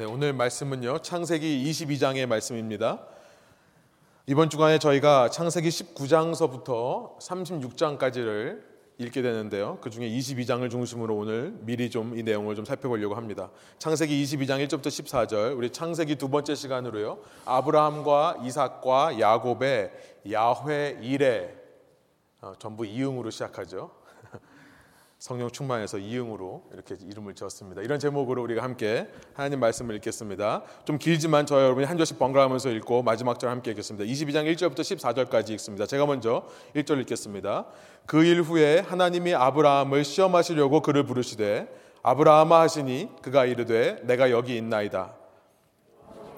네, 오늘 말씀은요. 창세기 22장의 말씀입니다. 이번 주간에 저희가 창세기 19장서부터 36장까지를 읽게 되는데요. 그 중에 22장을 중심으로 오늘 미리 좀 이 내용을 좀 살펴보려고 합니다. 창세기 22장 1절부터 14절, 우리 창세기 두 번째 시간으로요. 아브라함과 이삭과 야곱의 야훼 이레 어, 전부 이응으로 시작하죠. 성령 충만해서 이응으로 이렇게 이름을 지었습니다. 이런 제목으로 우리가 함께 하나님 말씀을 읽겠습니다. 좀 길지만 저 여러분이 한 절씩 번갈아가면서 읽고 마지막 절 함께 읽겠습니다. 22장 1절부터 14절까지 읽습니다. 제가 먼저 1절 읽겠습니다. 그 일 후에 하나님이 아브라함을 시험하시려고 그를 부르시되 아브라함아 하시니 그가 이르되 내가 여기 있나이다.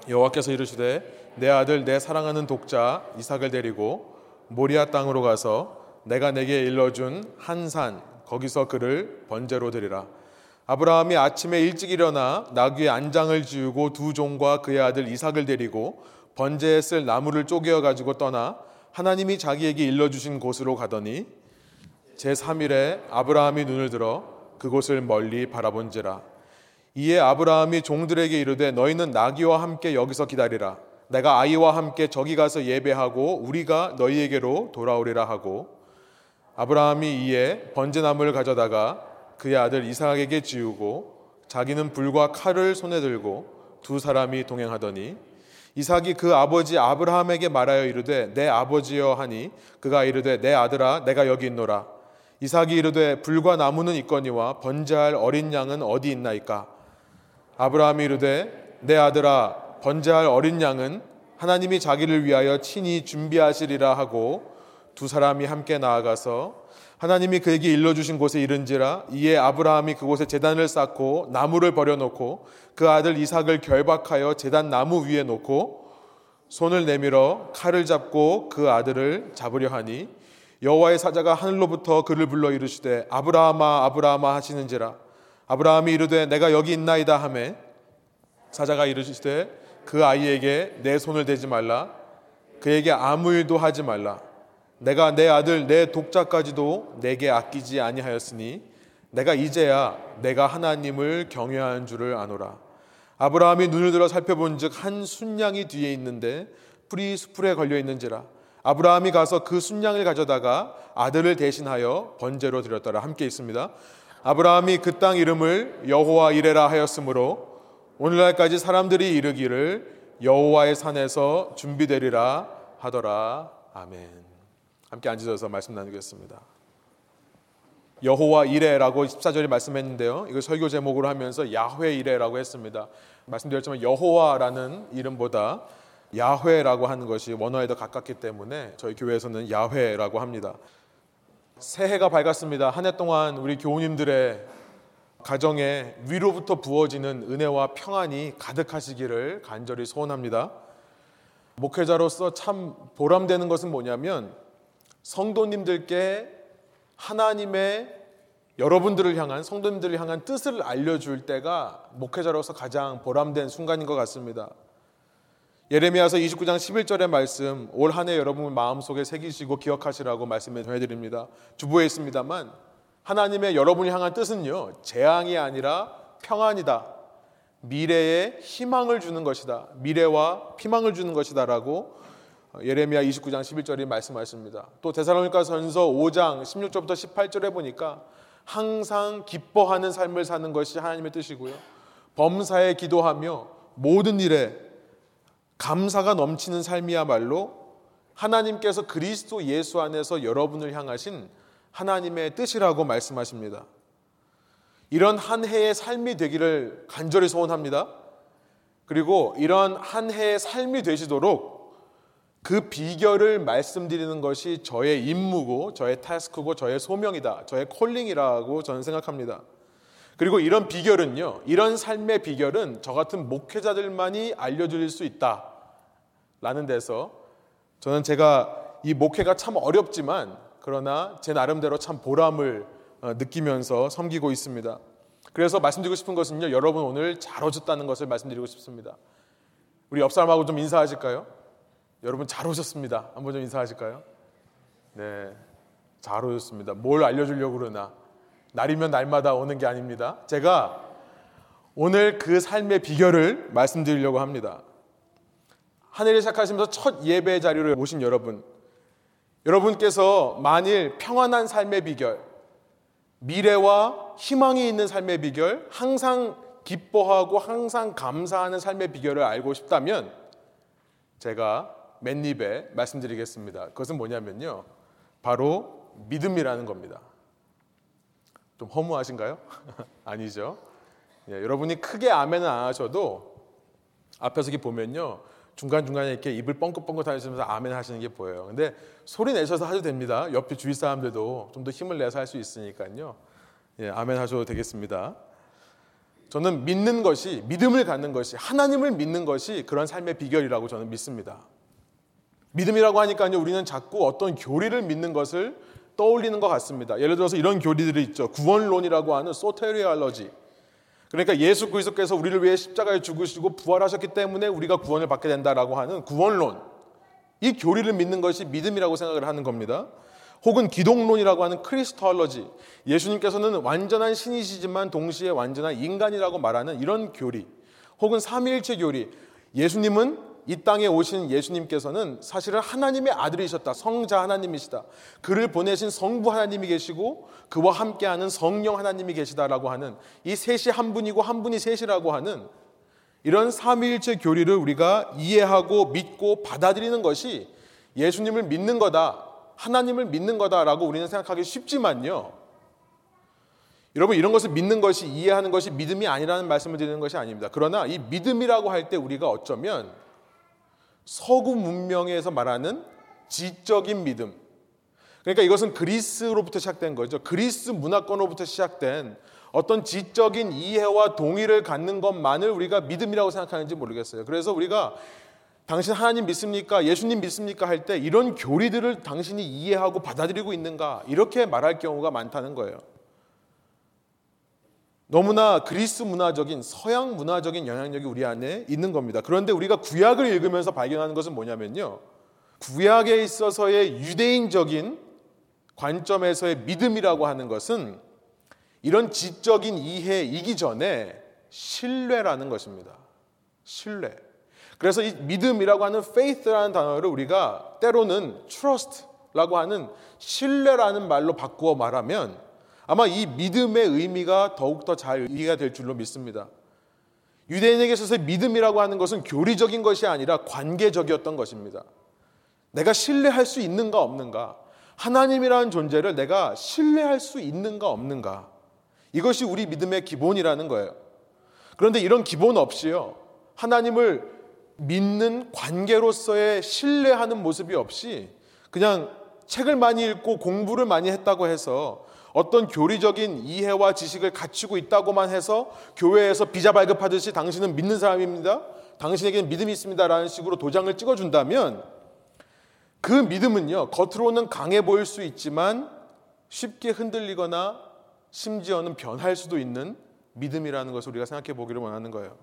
여호와께서 이르시되 내 아들 내 사랑하는 독자 이삭을 데리고 모리아 땅으로 가서 내가 내게 일러준 한산 거기서 그를 번제로 드리라. 아브라함이 아침에 일찍 일어나 나귀의 안장을 지우고 두 종과 그의 아들 이삭을 데리고 번제에 쓸 나무를 쪼개어 가지고 떠나 하나님이 자기에게 일러 주신 곳으로 가더니 제 3일에 아브라함이 눈을 들어 그곳을 멀리 바라본지라 이에 아브라함이 종들에게 이르되 너희는 나귀와 함께 여기서 기다리라 내가 아이와 함께 저기 가서 예배하고 우리가 너희에게로 돌아오리라 하고 아브라함이 이에 번제나무를 가져다가 그의 아들 이삭에게 지우고 자기는 불과 칼을 손에 들고 두 사람이 동행하더니 이삭이 그 아버지 아브라함에게 말하여 이르되 내 아버지여 하니 그가 이르되 내 아들아 내가 여기 있노라. 이삭이 이르되 불과 나무는 있거니와 번제할 어린 양은 어디 있나이까? 아브라함이 이르되 내 아들아 번제할 어린 양은 하나님이 자기를 위하여 친히 준비하시리라 하고 두 사람이 함께 나아가서 하나님이 그에게 일러주신 곳에 이른지라 이에 아브라함이 그곳에 재단을 쌓고 나무를 버려놓고 그 아들 이삭을 결박하여 재단 나무 위에 놓고 손을 내밀어 칼을 잡고 그 아들을 잡으려 하니 여호와의 사자가 하늘로부터 그를 불러 이르시되 아브라함아 아브라함아 하시는지라. 아브라함이 이르되 내가 여기 있나이다 하매 사자가 이르시되 그 아이에게 내 손을 대지 말라. 그에게 아무 일도 하지 말라 내가 내 아들 내 독자까지도 내게 아끼지 아니하였으니 내가 이제야 내가 하나님을 경외하는 줄을 아노라. 아브라함이 눈을 들어 살펴본즉 한 순양이 뒤에 있는데 풀이 수풀에 걸려 있는지라. 아브라함이 가서 그 순양을 가져다가 아들을 대신하여 번제로 드렸더라. 함께 있습니다. 아브라함이 그 땅 이름을 여호와 이레라 하였으므로 오늘날까지 사람들이 이르기를 여호와의 산에서 준비되리라 하더라. 아멘. 함께 앉으셔서 말씀 나누겠습니다. 여호와 이레라고 14절에 말씀했는데요. 이거 설교 제목으로 하면서 야훼 이레라고 했습니다. 말씀드렸지만 여호와라는 이름보다 야훼라고 하는 것이 원어에 더 가깝기 때문에 저희 교회에서는 야훼라고 합니다. 새해가 밝았습니다. 한 해 동안 우리 교우님들의 가정에 위로부터 부어지는 은혜와 평안이 가득하시기를 간절히 소원합니다. 목회자로서 참 보람되는 것은 뭐냐면 성도님들께 하나님의 여러분들을 향한 성도님들을 향한 뜻을 알려줄 때가 목회자로서 가장 보람된 순간인 것 같습니다. 예레미야서 29장 11절의 말씀 올 한 해 여러분 마음속에 새기시고 기억하시라고 말씀해 드립니다. 주부에 있습니다만 하나님의 여러분을 향한 뜻은요. 재앙이 아니라 평안이다. 미래에 희망을 주는 것이다. 미래와 희망을 주는 것이다라고 예레미야 29장 11절이 말씀하십니다. 또 데살로니가 전서 5장 16절부터 18절에 보니까 항상 기뻐하는 삶을 사는 것이 하나님의 뜻이고요. 범사에 기도하며 모든 일에 감사가 넘치는 삶이야말로 하나님께서 그리스도 예수 안에서 여러분을 향하신 하나님의 뜻이라고 말씀하십니다. 이런 한 해의 삶이 되기를 간절히 소원합니다. 그리고 이런 한 해의 삶이 되시도록 그 비결을 말씀드리는 것이 저의 임무고 저의 타스크고 저의 소명이다. 저의 콜링이라고 저는 생각합니다. 그리고 이런 비결은요. 이런 삶의 비결은 저 같은 목회자들만이 알려 드릴 수 있다. 라는 데서 저는 제가 이 목회가 참 어렵지만 그러나 제 나름대로 참 보람을 어, 느끼면서 섬기고 있습니다. 그래서 말씀드리고 싶은 것은요. 여러분 오늘 잘 오셨다는 것을 말씀드리고 싶습니다. 우리 옆 사람하고 좀 인사하실까요? 여러분 잘 오셨습니다. 한번 좀 인사하실까요? 네, 잘 오셨습니다. 뭘 알려주려고 그러나 날이면 날마다 오는 게 아닙니다. 제가 오늘 그 삶의 비결을 말씀드리려고 합니다. 한 해를 시작하시면서 첫 예배 자리로 오신 여러분, 여러분께서 만일 평안한 삶의 비결, 미래와 희망이 있는 삶의 비결, 항상 기뻐하고 항상 감사하는 삶의 비결을 알고 싶다면 제가 맨입에 말씀드리겠습니다. 그것은 뭐냐면요. 바로 믿음이라는 겁니다. 좀 허무하신가요? 아니죠. 예, 여러분이 크게 아멘은 안 하셔도 앞에서 이렇게 보면요. 중간중간에 이렇게 입을 뻥긋뻥긋 하시면서 아멘 하시는 게 보여요. 근데 소리 내셔서 하셔도 됩니다. 옆에 주위 사람들도 좀 더 힘을 내서 할 수 있으니까요. 예, 아멘 하셔도 되겠습니다. 저는 믿는 것이, 믿음을 갖는 것이, 하나님을 믿는 것이 그런 삶의 비결이라고 저는 믿습니다. 믿음이라고 하니까요, 우리는 자꾸 어떤 교리를 믿는 것을 떠올리는 것 같습니다. 예를 들어서 이런 교리들이 있죠. 구원론이라고 하는 소테리알러지. 그러니까 예수 그리스도께서 우리를 위해 십자가에 죽으시고 부활하셨기 때문에 우리가 구원을 받게 된다라고 하는 구원론. 이 교리를 믿는 것이 믿음이라고 생각을 하는 겁니다. 혹은 기독론이라고 하는 크리스톨러지. 예수님께서는 완전한 신이시지만 동시에 완전한 인간이라고 말하는 이런 교리. 혹은 삼위일체 교리. 예수님은 이 땅에 오신 예수님께서는 사실은 하나님의 아들이셨다. 성자 하나님이시다. 그를 보내신 성부 하나님이 계시고 그와 함께하는 성령 하나님이 계시다라고 하는 이 셋이 한 분이고 한 분이 셋이라고 하는 이런 삼위일체 교리를 우리가 이해하고 믿고 받아들이는 것이 예수님을 믿는 거다. 하나님을 믿는 거다라고 우리는 생각하기 쉽지만요. 여러분 이런 것을 믿는 것이 이해하는 것이 믿음이 아니라는 말씀을 드리는 것이 아닙니다. 그러나 이 믿음이라고 할 때 우리가 어쩌면 서구 문명에서 말하는 지적인 믿음. 그러니까 이것은 그리스로부터 시작된 거죠. 그리스 문화권으로부터 시작된 어떤 지적인 이해와 동의를 갖는 것만을 우리가 믿음이라고 생각하는지 모르겠어요. 그래서 우리가 당신 하나님 믿습니까? 예수님 믿습니까? 할 때 이런 교리들을 당신이 이해하고 받아들이고 있는가? 이렇게 말할 경우가 많다는 거예요. 너무나 그리스 문화적인 서양 문화적인 영향력이 우리 안에 있는 겁니다. 그런데 우리가 구약을 읽으면서 발견하는 것은 뭐냐면요. 구약에 있어서의 유대인적인 관점에서의 믿음이라고 하는 것은 이런 지적인 이해이기 전에 신뢰라는 것입니다. 신뢰. 그래서 이 믿음이라고 하는 faith라는 단어를 우리가 때로는 trust라고 하는 신뢰라는 말로 바꾸어 말하면 아마 이 믿음의 의미가 더욱더 잘 이해가 될 줄로 믿습니다. 유대인에게 있어서 믿음이라고 하는 것은 교리적인 것이 아니라 관계적이었던 것입니다. 내가 신뢰할 수 있는가 없는가? 하나님이라는 존재를 내가 신뢰할 수 있는가 없는가? 이것이 우리 믿음의 기본이라는 거예요. 그런데 이런 기본 없이요. 하나님을 믿는 관계로서의 신뢰하는 모습이 없이 그냥 책을 많이 읽고 공부를 많이 했다고 해서 어떤 교리적인 이해와 지식을 갖추고 있다고만 해서 교회에서 비자 발급하듯이 당신은 믿는 사람입니다. 당신에게는 믿음이 있습니다 라는 식으로 도장을 찍어준다면 그 믿음은요, 겉으로는 강해 보일 수 있지만 쉽게 흔들리거나 심지어는 변할 수도 있는 믿음이라는 것을 우리가 생각해 보기를 원하는 거예요.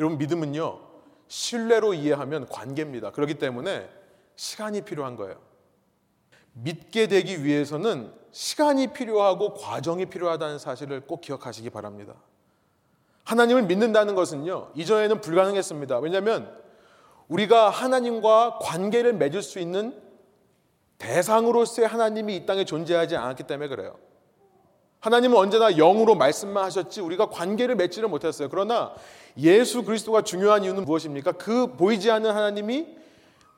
여러분, 믿음은요, 신뢰로 이해하면 관계입니다. 그렇기 때문에 시간이 필요한 거예요. 믿게 되기 위해서는 시간이 필요하고 과정이 필요하다는 사실을 꼭 기억하시기 바랍니다. 하나님을 믿는다는 것은요, 이전에는 불가능했습니다. 왜냐하면 우리가 하나님과 관계를 맺을 수 있는 대상으로서의 하나님이 이 땅에 존재하지 않았기 때문에 그래요. 하나님은 언제나 영으로 말씀만 하셨지 우리가 관계를 맺지를 못했어요. 그러나 예수 그리스도가 중요한 이유는 무엇입니까? 그 보이지 않는 하나님이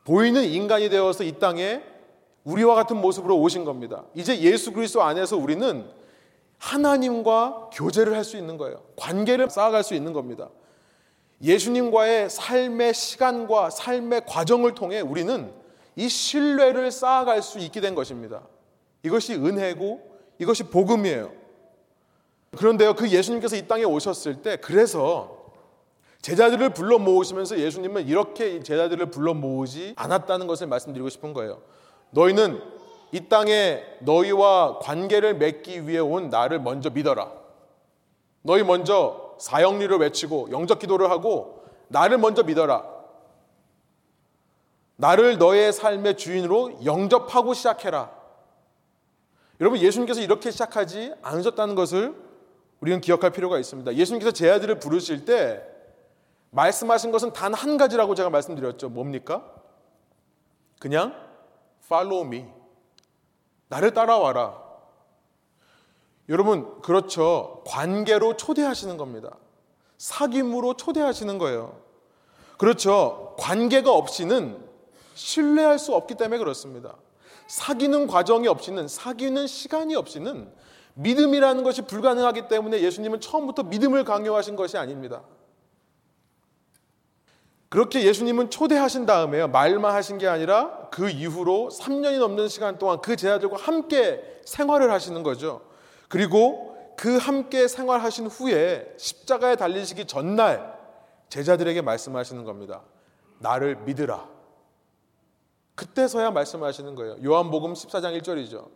보이는 인간이 되어서 이 땅에 우리와 같은 모습으로 오신 겁니다. 이제 예수 그리스도 안에서 우리는 하나님과 교제를 할 수 있는 거예요. 관계를 쌓아갈 수 있는 겁니다. 예수님과의 삶의 시간과 삶의 과정을 통해 우리는 이 신뢰를 쌓아갈 수 있게 된 것입니다. 이것이 은혜고 이것이 복음이에요. 그런데요, 그 예수님께서 이 땅에 오셨을 때 그래서 제자들을 불러 모으시면서 예수님은 이렇게 제자들을 불러 모으지 않았다는 것을 말씀드리고 싶은 거예요. 너희는 이 땅에 너희와 관계를 맺기 위해 온 나를 먼저 믿어라. 너희 먼저 사형리를 외치고 영적 기도를 하고 나를 먼저 믿어라. 나를 너의 삶의 주인으로 영접하고 시작해라. 여러분 예수님께서 이렇게 시작하지 않으셨다는 것을 우리는 기억할 필요가 있습니다. 예수님께서 제 아들을 부르실 때 말씀하신 것은 단 한 가지라고 제가 말씀드렸죠. 뭡니까? 그냥 follow me. 나를 따라와라. 여러분, 그렇죠. 관계로 초대하시는 겁니다. 사귐으로 초대하시는 거예요. 그렇죠. 관계가 없이는 신뢰할 수 없기 때문에 그렇습니다. 사귀는 과정이 없이는, 사귀는 시간이 없이는 믿음이라는 것이 불가능하기 때문에 예수님은 처음부터 믿음을 강요하신 것이 아닙니다. 그렇게 예수님은 초대하신 다음에요. 말만 하신 게 아니라 그 이후로 3년이 넘는 시간 동안 그 제자들과 함께 생활을 하시는 거죠. 그리고 그 함께 생활하신 후에 십자가에 달리시기 전날 제자들에게 말씀하시는 겁니다. 나를 믿으라. 그때서야 말씀하시는 거예요. 요한복음 14장 1절이죠.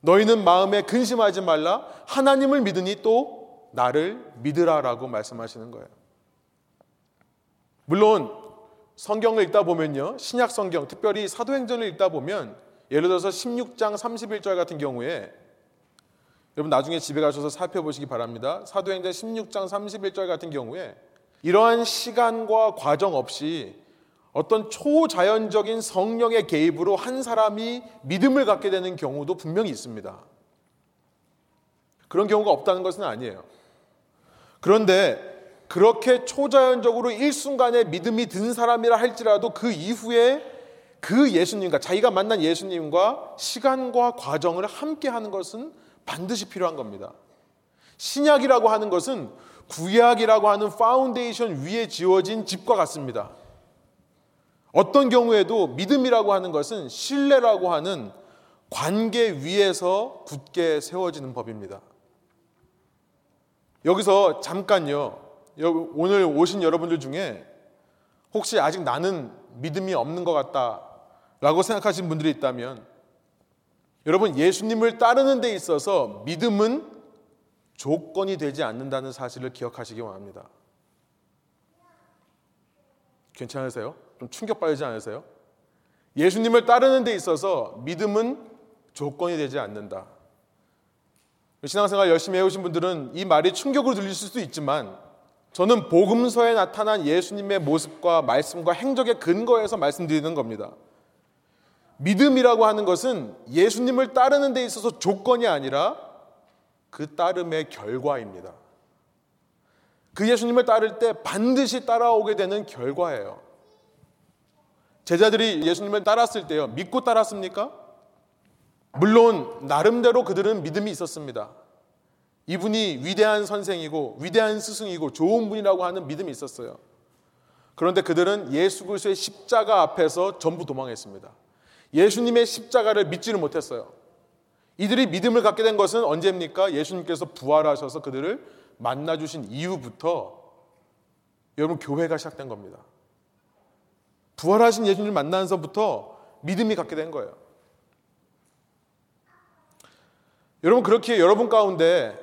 너희는 마음에 근심하지 말라. 하나님을 믿으니 또 나를 믿으라라고 말씀하시는 거예요. 물론 성경을 읽다 보면요. 신약 성경, 특별히 사도행전을 읽다 보면 예를 들어서 16장 31절 같은 경우에 여러분 나중에 집에 가셔서 살펴보시기 바랍니다. 사도행전 16장 31절 같은 경우에 이러한 시간과 과정 없이 어떤 초자연적인 성령의 개입으로 한 사람이 믿음을 갖게 되는 경우도 분명히 있습니다. 그런 경우가 없다는 것은 아니에요. 그런데 그렇게 초자연적으로 일순간에 믿음이 든 사람이라 할지라도 그 이후에 그 예수님과 자기가 만난 예수님과 시간과 과정을 함께 하는 것은 반드시 필요한 겁니다. 신약이라고 하는 것은 구약이라고 하는 파운데이션 위에 지어진 집과 같습니다. 어떤 경우에도 믿음이라고 하는 것은 신뢰라고 하는 관계 위에서 굳게 세워지는 법입니다. 여기서 잠깐요. 오늘 오신 여러분들 중에 혹시 아직 나는 믿음이 없는 것 같다 라고 생각하시는 분들이 있다면 여러분 예수님을 따르는 데 있어서 믿음은 조건이 되지 않는다는 사실을 기억하시기 원합니다. 괜찮으세요? 좀 충격받지 않으세요? 예수님을 따르는 데 있어서 믿음은 조건이 되지 않는다. 신앙생활 열심히 해오신 분들은 이 말이 충격으로 들릴 수도 있지만 저는 복음서에 나타난 예수님의 모습과 말씀과 행적의 근거에서 말씀드리는 겁니다. 믿음이라고 하는 것은 예수님을 따르는 데 있어서 조건이 아니라 그 따름의 결과입니다. 그 예수님을 따를 때 반드시 따라오게 되는 결과예요. 제자들이 예수님을 따랐을 때요. 믿고 따랐습니까? 물론 나름대로 그들은 믿음이 있었습니다. 이분이 위대한 선생이고 위대한 스승이고 좋은 분이라고 하는 믿음이 있었어요. 그런데 그들은 예수 그리스도의 십자가 앞에서 전부 도망했습니다. 예수님의 십자가를 믿지를 못했어요. 이들이 믿음을 갖게 된 것은 언제입니까? 예수님께서 부활하셔서 그들을 만나 주신 이후부터 여러분 교회가 시작된 겁니다. 부활하신 예수님을 만나서부터 믿음이 갖게 된 거예요. 여러분 그렇게 여러분 가운데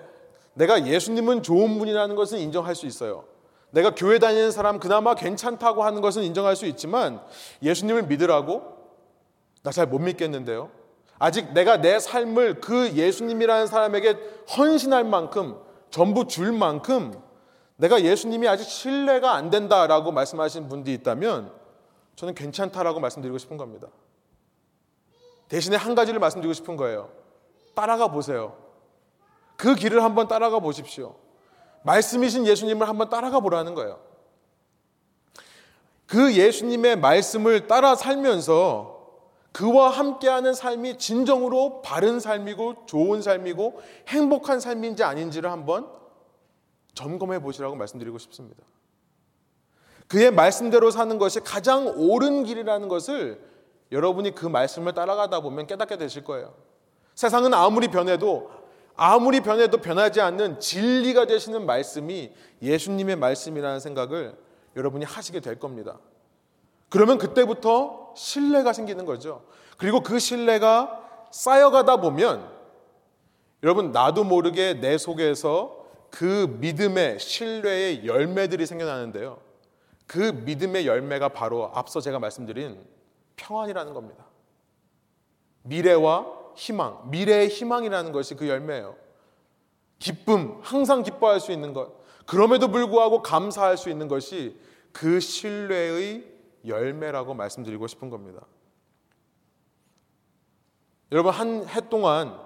내가 예수님은 좋은 분이라는 것은 인정할 수 있어요. 내가 교회 다니는 사람 그나마 괜찮다고 하는 것은 인정할 수 있지만 예수님을 믿으라고? 나 잘 못 믿겠는데요. 아직 내가 내 삶을 그 예수님이라는 사람에게 헌신할 만큼 전부 줄 만큼 내가 예수님이 아직 신뢰가 안 된다라고 말씀하신 분들이 있다면 저는 괜찮다라고 말씀드리고 싶은 겁니다. 대신에 한 가지를 말씀드리고 싶은 거예요. 따라가 보세요. 그 길을 한번 따라가 보십시오. 말씀이신 예수님을 한번 따라가 보라는 거예요. 그 예수님의 말씀을 따라 살면서 그와 함께하는 삶이 진정으로 바른 삶이고 좋은 삶이고 행복한 삶인지 아닌지를 한번 점검해 보시라고 말씀드리고 싶습니다. 그의 말씀대로 사는 것이 가장 옳은 길이라는 것을 여러분이 그 말씀을 따라가다 보면 깨닫게 되실 거예요. 세상은 아무리 변해도 아무리 변해도 변하지 않는 진리가 되시는 말씀이 예수님의 말씀이라는 생각을 여러분이 하시게 될 겁니다. 그러면 그때부터 신뢰가 생기는 거죠. 그리고 그 신뢰가 쌓여가다 보면 여러분 나도 모르게 내 속에서 그 믿음의 신뢰의 열매들이 생겨나는데요. 그 믿음의 열매가 바로 앞서 제가 말씀드린 평안이라는 겁니다. 미래와 희망, 미래의 희망이라는 것이 그 열매예요. 기쁨, 항상 기뻐할 수 있는 것, 그럼에도 불구하고 감사할 수 있는 것이 그 신뢰의 열매라고 말씀드리고 싶은 겁니다. 여러분 한 해 동안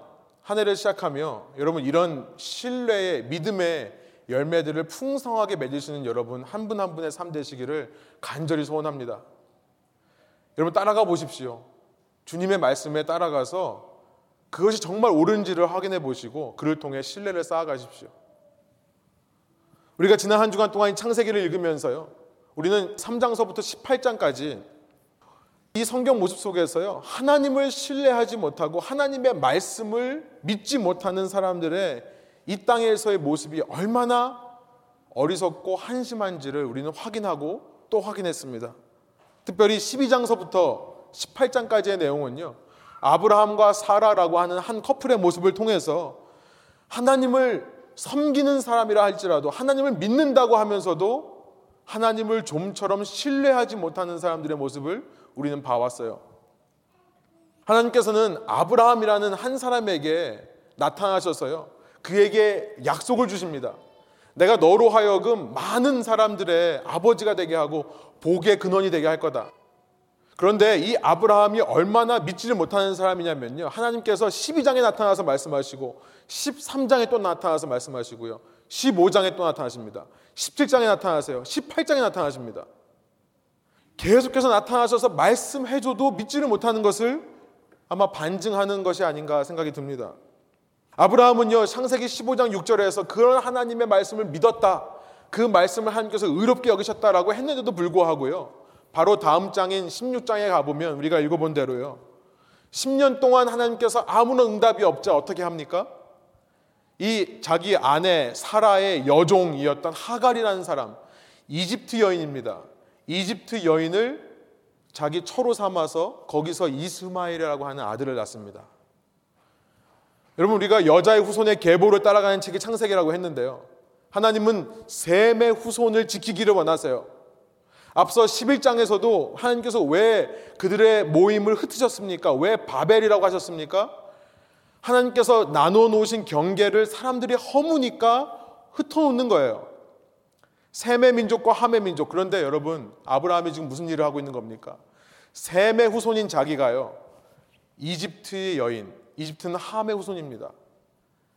한 해를 시작하며 여러분 이런 신뢰의 믿음의 열매들을 풍성하게 맺으시는 여러분 한 분 한 분의 삶 되시기를 간절히 소원합니다. 여러분 따라가 보십시오. 주님의 말씀에 따라가서 그것이 정말 옳은지를 확인해 보시고 그를 통해 신뢰를 쌓아가십시오. 우리가 지난 한 주간 동안 창세기를 읽으면서요. 우리는 3장서부터 18장까지 이 성경 모습 속에서요. 하나님을 신뢰하지 못하고 하나님의 말씀을 믿지 못하는 사람들의 이 땅에서의 모습이 얼마나 어리석고 한심한지를 우리는 확인하고 또 확인했습니다. 특별히 12장서부터 18장까지의 내용은요. 아브라함과 사라라고 하는 한 커플의 모습을 통해서 하나님을 섬기는 사람이라 할지라도 하나님을 믿는다고 하면서도 하나님을 좀처럼 신뢰하지 못하는 사람들의 모습을 우리는 봐왔어요. 하나님께서는 아브라함이라는 한 사람에게 나타나셔서요. 그에게 약속을 주십니다. 내가 너로 하여금 많은 사람들의 아버지가 되게 하고 복의 근원이 되게 할 거다. 그런데 이 아브라함이 얼마나 믿지를 못하는 사람이냐면요. 하나님께서 12장에 나타나서 말씀하시고 13장에 또 나타나서 말씀하시고요. 15장에 또 나타나십니다. 17장에 나타나세요. 18장에 나타나십니다. 계속해서 나타나셔서 말씀해줘도 믿지를 못하는 것을 아마 반증하는 것이 아닌가 생각이 듭니다. 아브라함은요, 창세기 15장 6절에서 그런 하나님의 말씀을 믿었다. 그 말씀을 하나님께서 의롭게 여기셨다라고 했는데도 불구하고요. 바로 다음 장인 16장에 가보면 우리가 읽어본 대로요. 10년 동안 하나님께서 아무런 응답이 없자 어떻게 합니까? 이 자기 아내 사라의 여종이었던 하갈이라는 사람, 이집트 여인입니다. 이집트 여인을 자기 처로 삼아서 거기서 이스마엘이라고 하는 아들을 낳습니다. 여러분 우리가 여자의 후손의 계보를 따라가는 책이 창세기라고 했는데요. 하나님은 셈의 후손을 지키기를 원하세요. 앞서 11장에서도 하나님께서 왜 그들의 모임을 흩으셨습니까? 왜 바벨이라고 하셨습니까? 하나님께서 나눠 놓으신 경계를 사람들이 허무니까 흩어 놓는 거예요. 셈의 민족과 함의 민족. 그런데 여러분, 아브라함이 지금 무슨 일을 하고 있는 겁니까? 셈의 후손인 자기가요. 이집트의 여인, 이집트는 함의 후손입니다.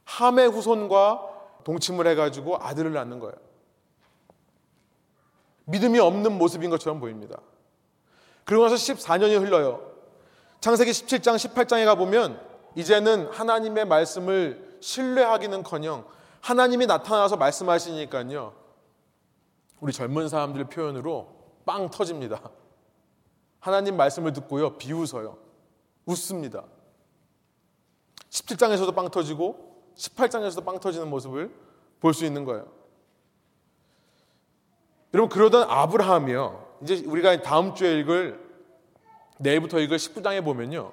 함의 후손과 동침을 해가지고 아들을 낳는 거예요. 믿음이 없는 모습인 것처럼 보입니다. 그러고 나서 14년이 흘러요. 창세기 17장, 18장에 가보면 이제는 하나님의 말씀을 신뢰하기는 커녕 하나님이 나타나서 말씀하시니까요. 우리 젊은 사람들 표현으로 빵 터집니다. 하나님 말씀을 듣고요. 비웃어요. 웃습니다. 17장에서도 빵 터지고 18장에서도 빵 터지는 모습을 볼 수 있는 거예요. 여러분 그러던 아브라함이요. 이제 우리가 다음 주에 읽을 내일부터 읽을 19장에 보면요.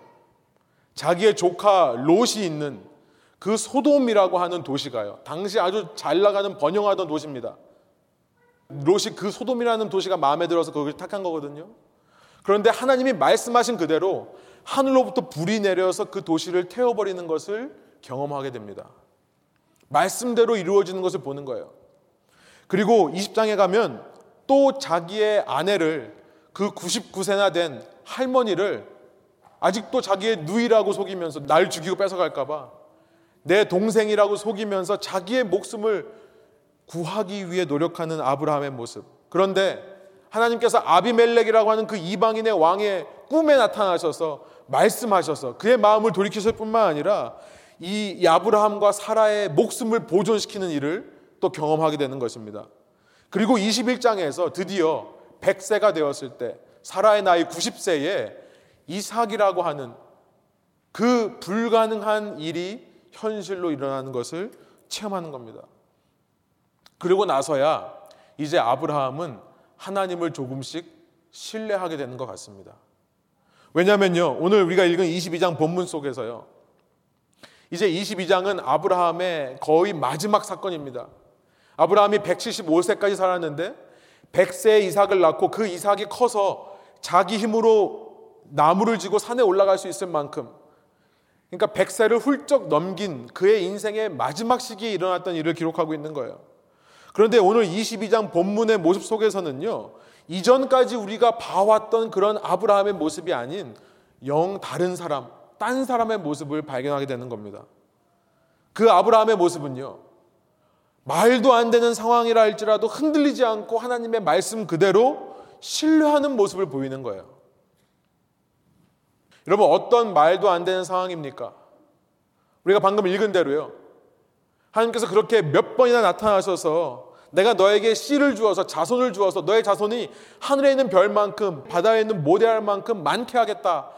자기의 조카 롯이 있는 그 소돔이라고 하는 도시가요. 당시 아주 잘 나가는 번영하던 도시입니다. 롯이 그 소돔이라는 도시가 마음에 들어서 거기를 택한 거거든요. 그런데 하나님이 말씀하신 그대로 하늘로부터 불이 내려서 그 도시를 태워버리는 것을 경험하게 됩니다. 말씀대로 이루어지는 것을 보는 거예요. 그리고 20장에 가면 또 자기의 아내를 그 99세나 된 할머니를 아직도 자기의 누이라고 속이면서 날 죽이고 뺏어갈까봐 내 동생이라고 속이면서 자기의 목숨을 구하기 위해 노력하는 아브라함의 모습. 그런데 하나님께서 아비멜렉이라고 하는 그 이방인의 왕의 꿈에 나타나셔서 말씀하셔서 그의 마음을 돌이키실 뿐만 아니라 이 아브라함과 사라의 목숨을 보존시키는 일을 또 경험하게 되는 것입니다. 그리고 21장에서 드디어 100세가 되었을 때 사라의 나이 90세에 이삭이라고 하는 그 불가능한 일이 현실로 일어나는 것을 체험하는 겁니다. 그리고 나서야 이제 아브라함은 하나님을 조금씩 신뢰하게 되는 것 같습니다. 왜냐하면요, 오늘 우리가 읽은 22장 본문 속에서요, 이제 22장은 아브라함의 거의 마지막 사건입니다. 아브라함이 175세까지 살았는데 100세에 이삭을 낳고 그 이삭이 커서 자기 힘으로 나무를 지고 산에 올라갈 수 있을 만큼 그러니까 100세를 훌쩍 넘긴 그의 인생의 마지막 시기에 일어났던 일을 기록하고 있는 거예요. 그런데 오늘 22장 본문의 모습 속에서는요. 이전까지 우리가 봐왔던 그런 아브라함의 모습이 아닌 영 다른 사람, 딴 사람의 모습을 발견하게 되는 겁니다. 그 아브라함의 모습은요. 말도 안 되는 상황이라 할지라도 흔들리지 않고 하나님의 말씀 그대로 신뢰하는 모습을 보이는 거예요. 여러분 어떤 말도 안 되는 상황입니까? 우리가 방금 읽은 대로요. 하나님께서 그렇게 몇 번이나 나타나셔서 내가 너에게 씨를 주어서 자손을 주어서 너의 자손이 하늘에 있는 별만큼 바다에 있는 모래알 만큼 많게 하겠다.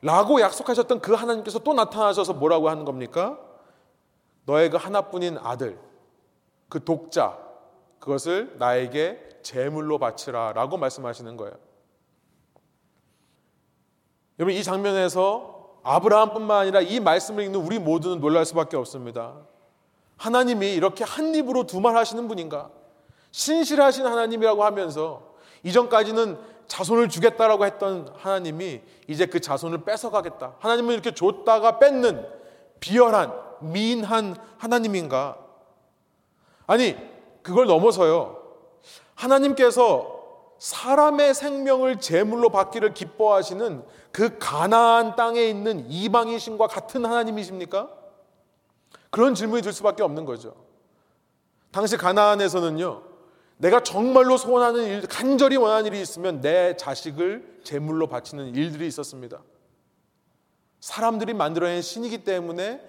라고 약속하셨던 그 하나님께서 또 나타나셔서 뭐라고 하는 겁니까? 너의 그 하나뿐인 아들, 그 독자, 그것을 나에게 제물로 바치라 라고 말씀하시는 거예요. 여러분, 이 장면에서 아브라함뿐만 아니라 이 말씀을 읽는 우리 모두는 놀랄 수밖에 없습니다. 하나님이 이렇게 한 입으로 두 말 하시는 분인가? 신실하신 하나님이라고 하면서 이전까지는 자손을 주겠다라고 했던 하나님이 이제 그 자손을 뺏어가겠다. 하나님은 이렇게 줬다가 뺏는 비열한, 미인한 하나님인가? 아니, 그걸 넘어서요. 하나님께서 사람의 생명을 제물로 받기를 기뻐하시는 그 가나안 땅에 있는 이방인신과 같은 하나님이십니까? 그런 질문이 들 수밖에 없는 거죠. 당시 가나안에서는요. 내가 정말로 소원하는 일, 간절히 원하는 일이 있으면 내 자식을 제물로 바치는 일들이 있었습니다. 사람들이 만들어낸 신이기 때문에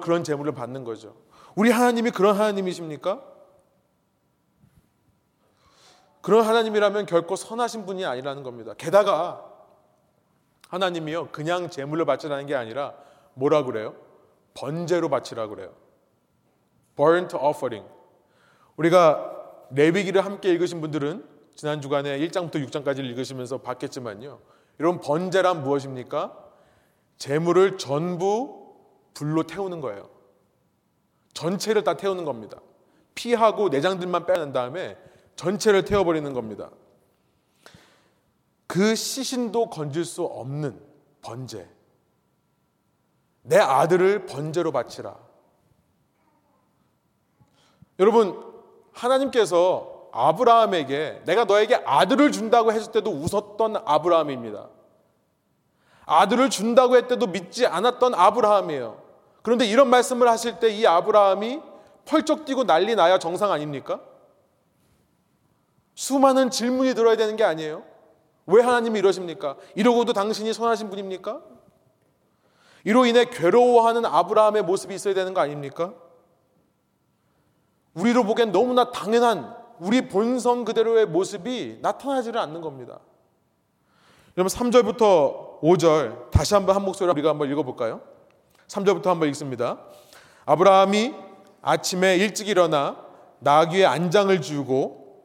그런 제물을 받는 거죠. 우리 하나님이 그런 하나님이십니까? 그런 하나님이라면 결코 선하신 분이 아니라는 겁니다. 게다가 하나님이요 그냥 제물로 바치라는 게 아니라 뭐라 그래요? 번제로 바치라 그래요. burnt offering. 우리가 레위기를 함께 읽으신 분들은 지난 주간에 1장부터 6장까지 읽으시면서 봤겠지만요. 여러분 번제란 무엇입니까? 재물을 전부 불로 태우는 거예요. 전체를 다 태우는 겁니다. 피하고 내장들만 빼낸 다음에 전체를 태워버리는 겁니다. 그 시신도 건질 수 없는 번제. 내 아들을 번제로 바치라. 여러분, 하나님께서 아브라함에게 내가 너에게 아들을 준다고 했을 때도 웃었던 아브라함입니다. 아들을 준다고 했을 때도 믿지 않았던 아브라함이에요. 그런데 이런 말씀을 하실 때 이 아브라함이 펄쩍 뛰고 난리 나야 정상 아닙니까? 수많은 질문이 들어야 되는 게 아니에요. 왜 하나님이 이러십니까? 이러고도 당신이 선하신 분입니까? 이로 인해 괴로워하는 아브라함의 모습이 있어야 되는 거 아닙니까? 우리로 보기엔 너무나 당연한 우리 본성 그대로의 모습이 나타나지를 않는 겁니다. 여러분 3절부터 5절 다시 한번 한 목소리로 우리가 한번 읽어볼까요? 3절부터 한번 읽습니다. 아브라함이 아침에 일찍 일어나 나귀의 안장을 주고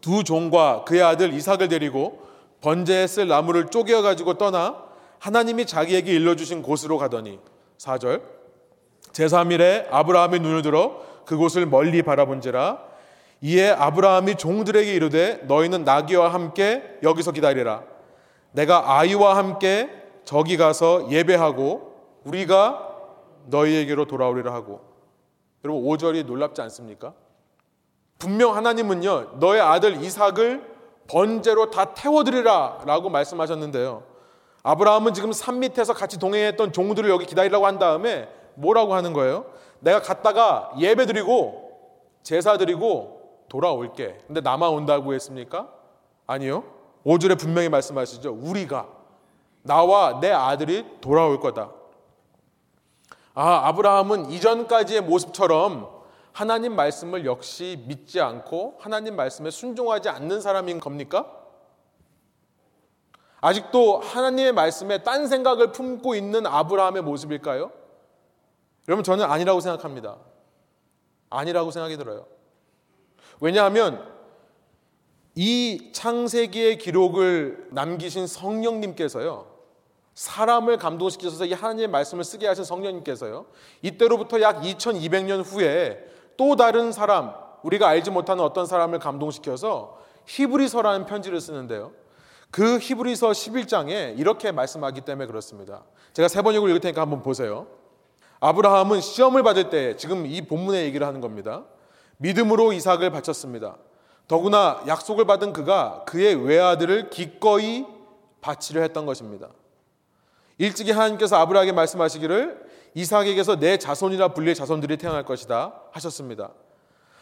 두 종과 그의 아들 이삭을 데리고 번제에 쓸 나무를 쪼개어 가지고 떠나 하나님이 자기에게 일러주신 곳으로 가더니 4절 제3일에 아브라함이 눈을 들어 그곳을 멀리 바라본지라 이에 아브라함이 종들에게 이르되 너희는 나귀와 함께 여기서 기다리라 내가 아이와 함께 저기 가서 예배하고 우리가 너희에게로 돌아오리라 하고 여러분 5절이 놀랍지 않습니까? 분명 하나님은요 너의 아들 이삭을 번제로 다 태워드리라 라고 말씀하셨는데요 아브라함은 지금 산 밑에서 같이 동행했던 종들을 여기 기다리라고 한 다음에 뭐라고 하는 거예요? 내가 갔다가 예배 드리고 제사 드리고 돌아올게. 근데 나만 온다고 했습니까? 아니요. 5절에 분명히 말씀하시죠. 우리가 나와 내 아들이 돌아올 거다. 아, 아브라함은 이전까지의 모습처럼 하나님 말씀을 역시 믿지 않고 하나님 말씀에 순종하지 않는 사람인 겁니까? 아직도 하나님의 말씀에 딴 생각을 품고 있는 아브라함의 모습일까요? 여러분 저는 아니라고 생각합니다. 아니라고 생각이 들어요. 왜냐하면 이 창세기의 기록을 남기신 성령님께서요. 사람을 감동시키셔서 이 하나님의 말씀을 쓰게 하신 성령님께서요. 이때로부터 약 2200년 후에 또 다른 사람, 우리가 알지 못하는 어떤 사람을 감동시켜서 히브리서라는 편지를 쓰는데요. 그 히브리서 11장에 이렇게 말씀하기 때문에 그렇습니다. 제가 세 번역을 읽을 테니까 한번 보세요. 아브라함은 시험을 받을 때 지금 이 본문의 얘기를 하는 겁니다. 믿음으로 이삭을 바쳤습니다. 더구나 약속을 받은 그가 그의 외아들을 기꺼이 바치려 했던 것입니다. 일찍이 하나님께서 아브라함에게 말씀하시기를 이삭에게서 내 자손이라 불릴 자손들이 태어날 것이다 하셨습니다.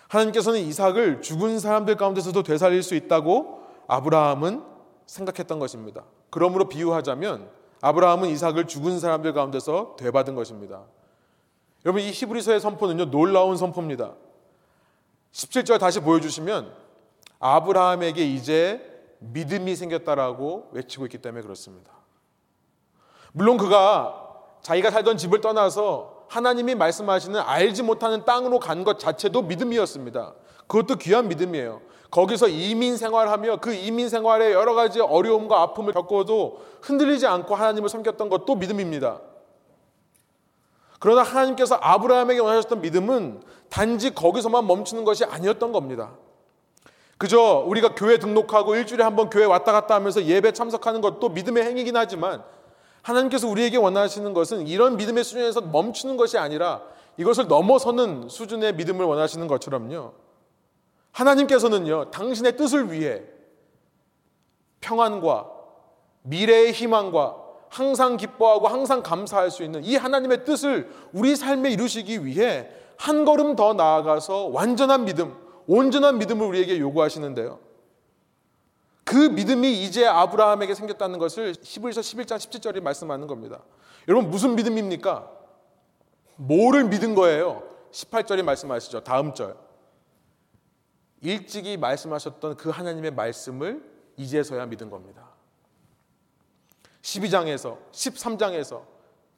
하나님께서는 이삭을 죽은 사람들 가운데서도 되살릴 수 있다고 아브라함은 생각했던 것입니다. 그러므로 비유하자면 아브라함은 이삭을 죽은 사람들 가운데서 되받은 것입니다. 여러분 이 히브리서의 선포는요 놀라운 선포입니다. 17절 다시 보여주시면 아브라함에게 이제 믿음이 생겼다라고 외치고 있기 때문에 그렇습니다. 물론 그가 자기가 살던 집을 떠나서 하나님이 말씀하시는 알지 못하는 땅으로 간 것 자체도 믿음이었습니다. 그것도 귀한 믿음이에요. 거기서 이민 생활하며 그 이민 생활에 여러 가지 어려움과 아픔을 겪어도 흔들리지 않고 하나님을 섬겼던 것도 믿음입니다. 그러나 하나님께서 아브라함에게 원하셨던 믿음은 단지 거기서만 멈추는 것이 아니었던 겁니다. 그저 우리가 교회 등록하고 일주일에 한 번 교회 왔다 갔다 하면서 예배 참석하는 것도 믿음의 행위긴 하지만 하나님께서 우리에게 원하시는 것은 이런 믿음의 수준에서 멈추는 것이 아니라 이것을 넘어서는 수준의 믿음을 원하시는 것처럼요. 하나님께서는요, 당신의 뜻을 위해 평안과 미래의 희망과 항상 기뻐하고 항상 감사할 수 있는 이 하나님의 뜻을 우리 삶에 이루시기 위해 한 걸음 더 나아가서 완전한 믿음, 온전한 믿음을 우리에게 요구하시는데요. 그 믿음이 이제 아브라함에게 생겼다는 것을 히브리서 11장 17절이 말씀하는 겁니다. 여러분 무슨 믿음입니까? 뭐를 믿은 거예요? 18절이 말씀하시죠. 다음 절. 일찍이 말씀하셨던 그 하나님의 말씀을 이제서야 믿은 겁니다. 12장에서 13장에서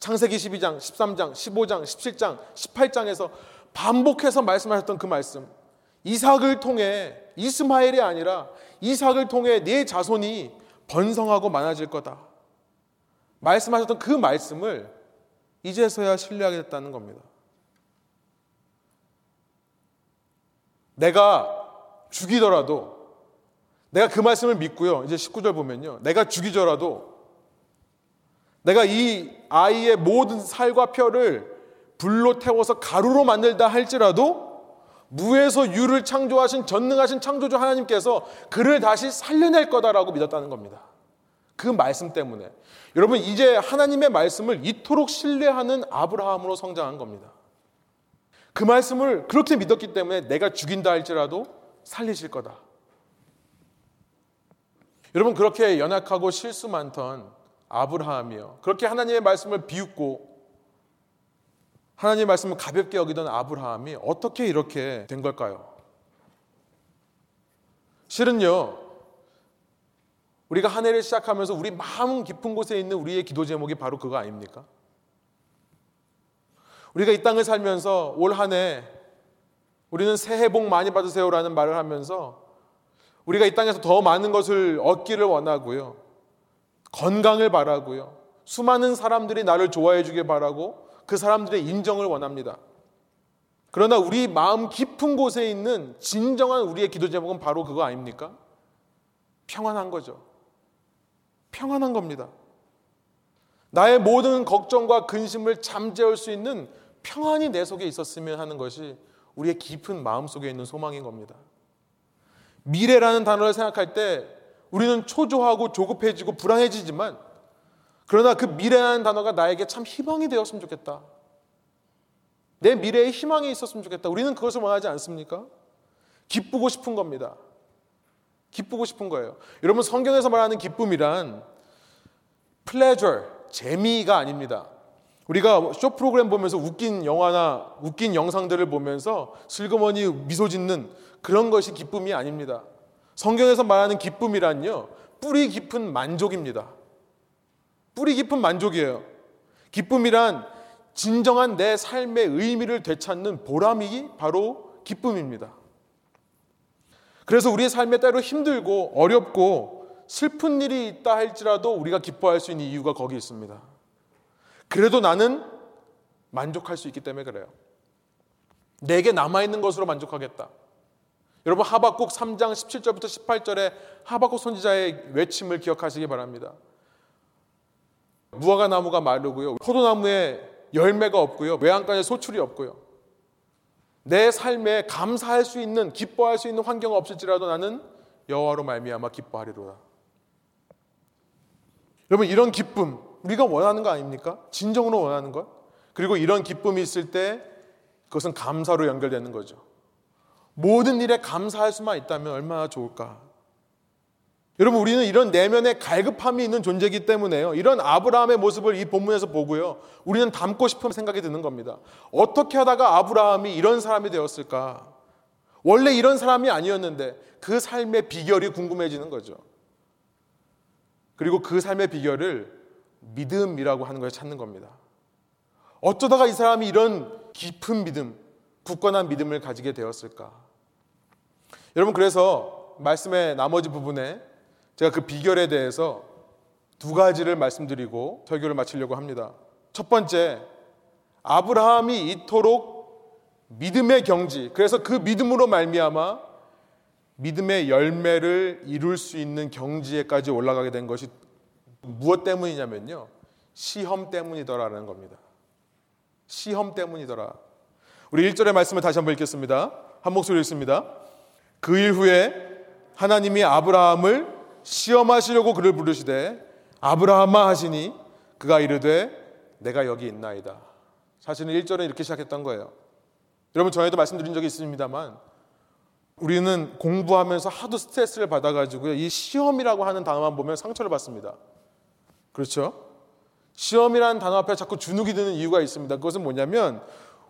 창세기 12장, 13장, 15장, 17장, 18장에서 반복해서 말씀하셨던 그 말씀. 이삭을 통해 이스마엘이 아니라 이삭을 통해 네 자손이 번성하고 많아질 거다. 말씀하셨던 그 말씀을 이제서야 신뢰하게 됐다는 겁니다. 내가 죽이더라도 내가 그 말씀을 믿고요. 이제 19절 보면요. 내가 죽이더라도 내가 이 아이의 모든 살과 뼈를 불로 태워서 가루로 만들다 할지라도 무에서 유를 창조하신 전능하신 창조주 하나님께서 그를 다시 살려낼 거다라고 믿었다는 겁니다. 그 말씀 때문에. 여러분, 이제 하나님의 말씀을 이토록 신뢰하는 아브라함으로 성장한 겁니다. 그 말씀을 그렇게 믿었기 때문에 내가 죽인다 할지라도 살리실 거다. 여러분, 그렇게 연약하고 실수 많던 아브라함이요. 그렇게 하나님의 말씀을 비웃고 하나님의 말씀을 가볍게 여기던 아브라함이 어떻게 이렇게 된 걸까요? 실은요, 우리가 한 해를 시작하면서 우리 마음 깊은 곳에 있는 우리의 기도 제목이 바로 그거 아닙니까? 우리가 이 땅을 살면서 올 한 해 우리는 새해 복 많이 받으세요라는 말을 하면서 우리가 이 땅에서 더 많은 것을 얻기를 원하고요. 건강을 바라고요. 수많은 사람들이 나를 좋아해 주길 바라고 그 사람들의 인정을 원합니다. 그러나 우리 마음 깊은 곳에 있는 진정한 우리의 기도 제목은 바로 그거 아닙니까? 평안한 거죠. 평안한 겁니다. 나의 모든 걱정과 근심을 잠재울 수 있는 평안이 내 속에 있었으면 하는 것이 우리의 깊은 마음 속에 있는 소망인 겁니다. 미래라는 단어를 생각할 때 우리는 초조하고 조급해지고 불안해지지만 그러나 그 미래라는 단어가 나에게 참 희망이 되었으면 좋겠다. 내 미래에 희망이 있었으면 좋겠다. 우리는 그것을 원하지 않습니까? 기쁘고 싶은 겁니다. 기쁘고 싶은 거예요. 여러분 성경에서 말하는 기쁨이란 pleasure, 재미가 아닙니다. 우리가 쇼 프로그램 보면서 웃긴 영화나 웃긴 영상들을 보면서 슬그머니 미소 짓는 그런 것이 기쁨이 아닙니다. 성경에서 말하는 기쁨이란요, 뿌리 깊은 만족입니다. 뿌리 깊은 만족이에요. 기쁨이란 진정한 내 삶의 의미를 되찾는 보람이 바로 기쁨입니다. 그래서 우리의 삶에 때로 힘들고 어렵고 슬픈 일이 있다 할지라도 우리가 기뻐할 수 있는 이유가 거기 있습니다. 그래도 나는 만족할 수 있기 때문에 그래요. 내게 남아있는 것으로 만족하겠다. 여러분 하박국 3장 17절부터 18절에 하박국 선지자의 외침을 기억하시기 바랍니다. 무화과 나무가 마르고요. 포도나무에 열매가 없고요. 외양간에 소출이 없고요. 내 삶에 감사할 수 있는 기뻐할 수 있는 환경 없을지라도 나는 여호와로 말미암아 기뻐하리로다. 여러분 이런 기쁨 우리가 원하는 거 아닙니까? 진정으로 원하는 것. 그리고 이런 기쁨이 있을 때 그것은 감사로 연결되는 거죠. 모든 일에 감사할 수만 있다면 얼마나 좋을까? 여러분 우리는 이런 내면의 갈급함이 있는 존재이기 때문에요. 이런 아브라함의 모습을 이 본문에서 보고요. 우리는 닮고 싶은 생각이 드는 겁니다. 어떻게 하다가 아브라함이 이런 사람이 되었을까? 원래 이런 사람이 아니었는데 그 삶의 비결이 궁금해지는 거죠. 그리고 그 삶의 비결을 믿음이라고 하는 것을 찾는 겁니다. 어쩌다가 이 사람이 이런 깊은 믿음, 굳건한 믿음을 가지게 되었을까? 여러분 그래서 말씀의 나머지 부분에 제가 그 비결에 대해서 두 가지를 말씀드리고 설교를 마치려고 합니다. 첫 번째, 아브라함이 이토록 믿음의 경지, 그래서 그 믿음으로 말미암아 믿음의 열매를 이룰 수 있는 경지에까지 올라가게 된 것이 무엇 때문이냐면요. 시험 때문이더라라는 겁니다. 시험 때문이더라. 우리 1절의 말씀을 다시 한번 읽겠습니다. 한 목소리 읽습니다. 그일 후에 하나님이 아브라함을 시험하시려고 그를 부르시되 아브라함아 하시니 그가 이르되 내가 여기 있나이다. 사실은 1절은 이렇게 시작했던 거예요. 여러분 전에도 말씀드린 적이 있습니다만 우리는 공부하면서 하도 스트레스를 받아가지고요. 이 시험이라고 하는 단어만 보면 상처를 받습니다. 그렇죠? 시험이라는 단어 앞에 자꾸 주눅이 드는 이유가 있습니다. 그것은 뭐냐면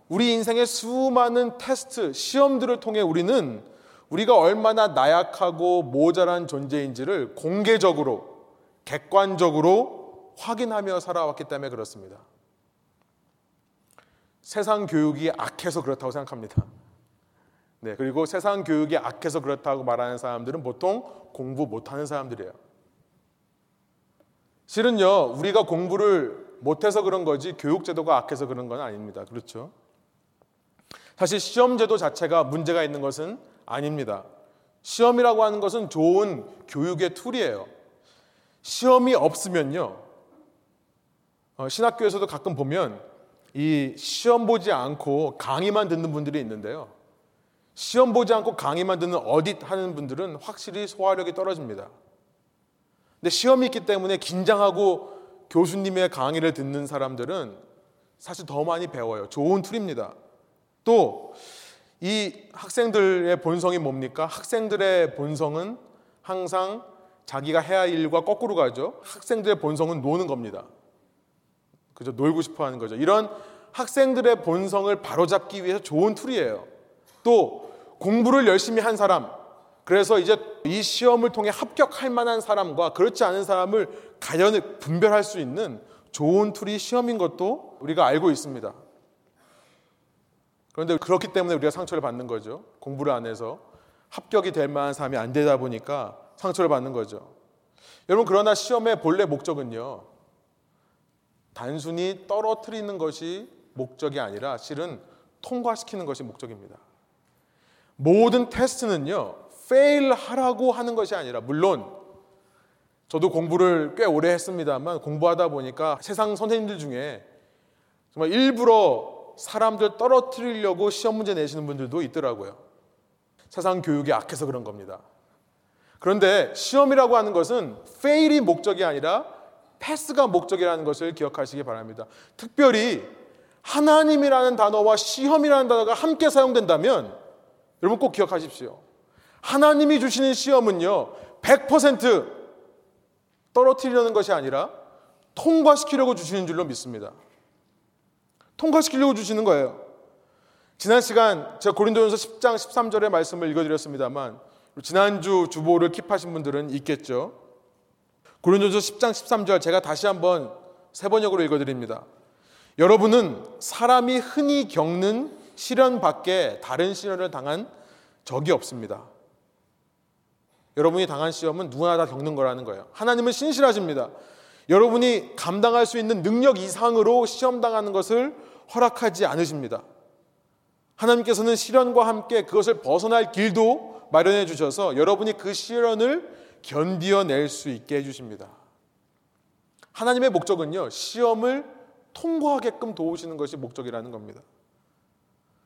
우리 인생의 수많은 테스트, 시험들을 통해 우리는 우리가 얼마나 나약하고 모자란 존재인지를 공개적으로, 객관적으로 확인하며 살아왔기 때문에 그렇습니다. 세상 교육이 악해서 그렇다고 생각합니다. 네, 그리고 세상 교육이 악해서 그렇다고 말하는 사람들은 보통 공부 못하는 사람들이에요. 실은요, 우리가 공부를 못해서 그런 거지 교육제도가 악해서 그런 건 아닙니다. 그렇죠? 사실 시험제도 자체가 문제가 있는 것은 아닙니다. 시험이라고 하는 것은 좋은 교육의 tool이에요. 시험이 없으면요. 어, 신학교에서도 가끔 보면 이 시험 보지 않고 강의만 듣는 분들이 있는데요. 시험 보지 않고 강의만 듣는 어딧 하는 분들은 확실히 소화력이 떨어집니다. 근데 시험이 있기 때문에 긴장하고 교수님의 강의를 듣는 사람들은 사실 더 많이 배워요. 좋은 툴입니다. 또 이 학생들의 본성이 뭡니까? 학생들의 본성은 항상 자기가 해야 할 일과 거꾸로 가죠. 학생들의 본성은 노는 겁니다. 그죠? 놀고 싶어 하는 거죠. 이런 학생들의 본성을 바로잡기 위해서 좋은 tool이에요. 또 공부를 열심히 한 사람, 그래서 이제 이 시험을 통해 합격할 만한 사람과 그렇지 않은 사람을 가연 분별할 수 있는 좋은 tool이 시험인 것도 우리가 알고 있습니다. 그런데 그렇기 때문에 우리가 상처를 받는 거죠. 공부를 안 해서 합격이 될 만한 사람이 안 되다 보니까 상처를 받는 거죠. 여러분 그러나 시험의 본래 목적은요. 단순히 떨어뜨리는 것이 목적이 아니라 실은 통과시키는 것이 목적입니다. 모든 테스트는요. fail 하라고 하는 것이 아니라 물론 저도 공부를 꽤 오래 했습니다만 공부하다 보니까 세상 선생님들 중에 정말 일부러 사람들 떨어뜨리려고 시험 문제 내시는 분들도 있더라고요. 세상 교육이 악해서 그런 겁니다. 그런데 시험이라고 하는 것은 fail이 목적이 아니라 패스가 목적이라는 것을 기억하시기 바랍니다. 특별히 하나님이라는 단어와 시험이라는 단어가 함께 사용된다면 여러분 꼭 기억하십시오. 하나님이 주시는 시험은요, 100% 떨어뜨리려는 것이 아니라 통과시키려고 주시는 줄로 믿습니다. 통과시키려고 주시는 거예요. 지난 시간 제가 고린도전서 10장 13절의 말씀을 읽어드렸습니다만 지난주 주보를 킵하신 분들은 있겠죠. 고린도전서 10장 13절 제가 다시 한번 세 번역으로 읽어드립니다. 여러분은 사람이 흔히 겪는 시련 밖에 다른 시련을 당한 적이 없습니다. 여러분이 당한 시험은 누구나 다 겪는 거라는 거예요. 하나님은 신실하십니다. 여러분이 감당할 수 있는 능력 이상으로 시험 당하는 것을 허락하지 않으십니다. 하나님께서는 시련과 함께 그것을 벗어날 길도 마련해 주셔서 여러분이 그 시련을 견디어낼 수 있게 해주십니다. 하나님의 목적은요, 시험을 통과하게끔 도우시는 것이 목적이라는 겁니다.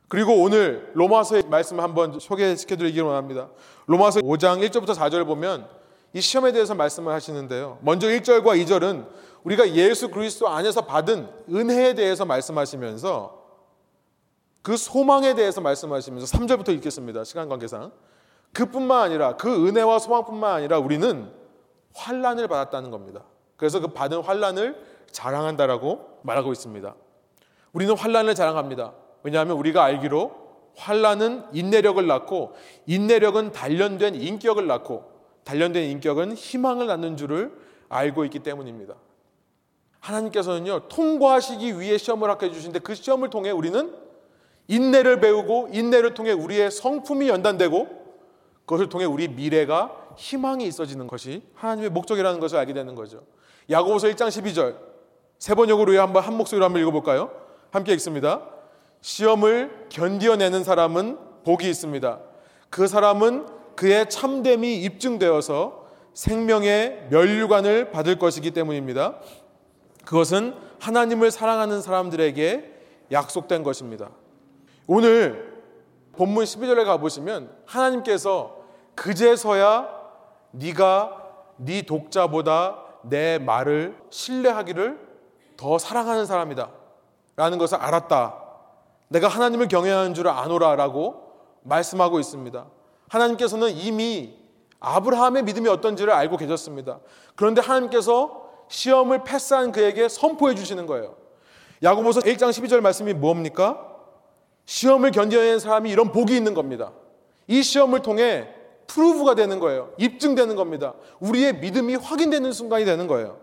그리고 오늘 로마서의 말씀을 한번 소개시켜 드리기 원합니다. 로마서 5장 1절부터 4절 보면 이 시험에 대해서 말씀을 하시는데요. 먼저 1절과 2절은 우리가 예수 그리스도 안에서 받은 은혜에 대해서 말씀하시면서 그 소망에 대해서 말씀하시면서 3절부터 읽겠습니다. 시간 관계상. 그뿐만 아니라 그 은혜와 소망뿐만 아니라 우리는 환란을 받았다는 겁니다. 그래서 그 받은 환란을 자랑한다라고 말하고 있습니다. 우리는 환란을 자랑합니다. 왜냐하면 우리가 알기로 환란은 인내력을 낳고 인내력은 단련된 인격을 낳고 단련된 인격은 희망을 낳는 줄을 알고 있기 때문입니다. 하나님께서는요 통과하시기 위해 시험을 하게 해주신데 그 시험을 통해 우리는 인내를 배우고 인내를 통해 우리의 성품이 연단되고 그것을 통해 우리 미래가 희망이 있어지는 것이 하나님의 목적이라는 것을 알게 되는 거죠. 야고보서 1장 12절 세 번역으로 한번 한 목소리로 한번 읽어볼까요? 함께 읽습니다. 시험을 견디어내는 사람은 복이 있습니다. 그 사람은 그의 참됨이 입증되어서 생명의 멸류관을 받을 것이기 때문입니다. 그것은 하나님을 사랑하는 사람들에게 약속된 것입니다. 오늘 본문 12절에 가보시면 하나님께서 그제서야 네가 네 독자보다 내 말을 신뢰하기를 더 사랑하는 사람이다 라는 것을 알았다. 내가 하나님을 경외하는 줄 아노라라고 말씀하고 있습니다. 하나님께서는 이미 아브라함의 믿음이 어떤지를 알고 계셨습니다. 그런데 하나님께서 시험을 패스한 그에게 선포해 주시는 거예요. 야고보서 1장 12절 말씀이 뭡니까? 시험을 견뎌낸 사람이 이런 복이 있는 겁니다. 이 시험을 통해 프루브가 되는 거예요. 입증되는 겁니다. 우리의 믿음이 확인되는 순간이 되는 거예요.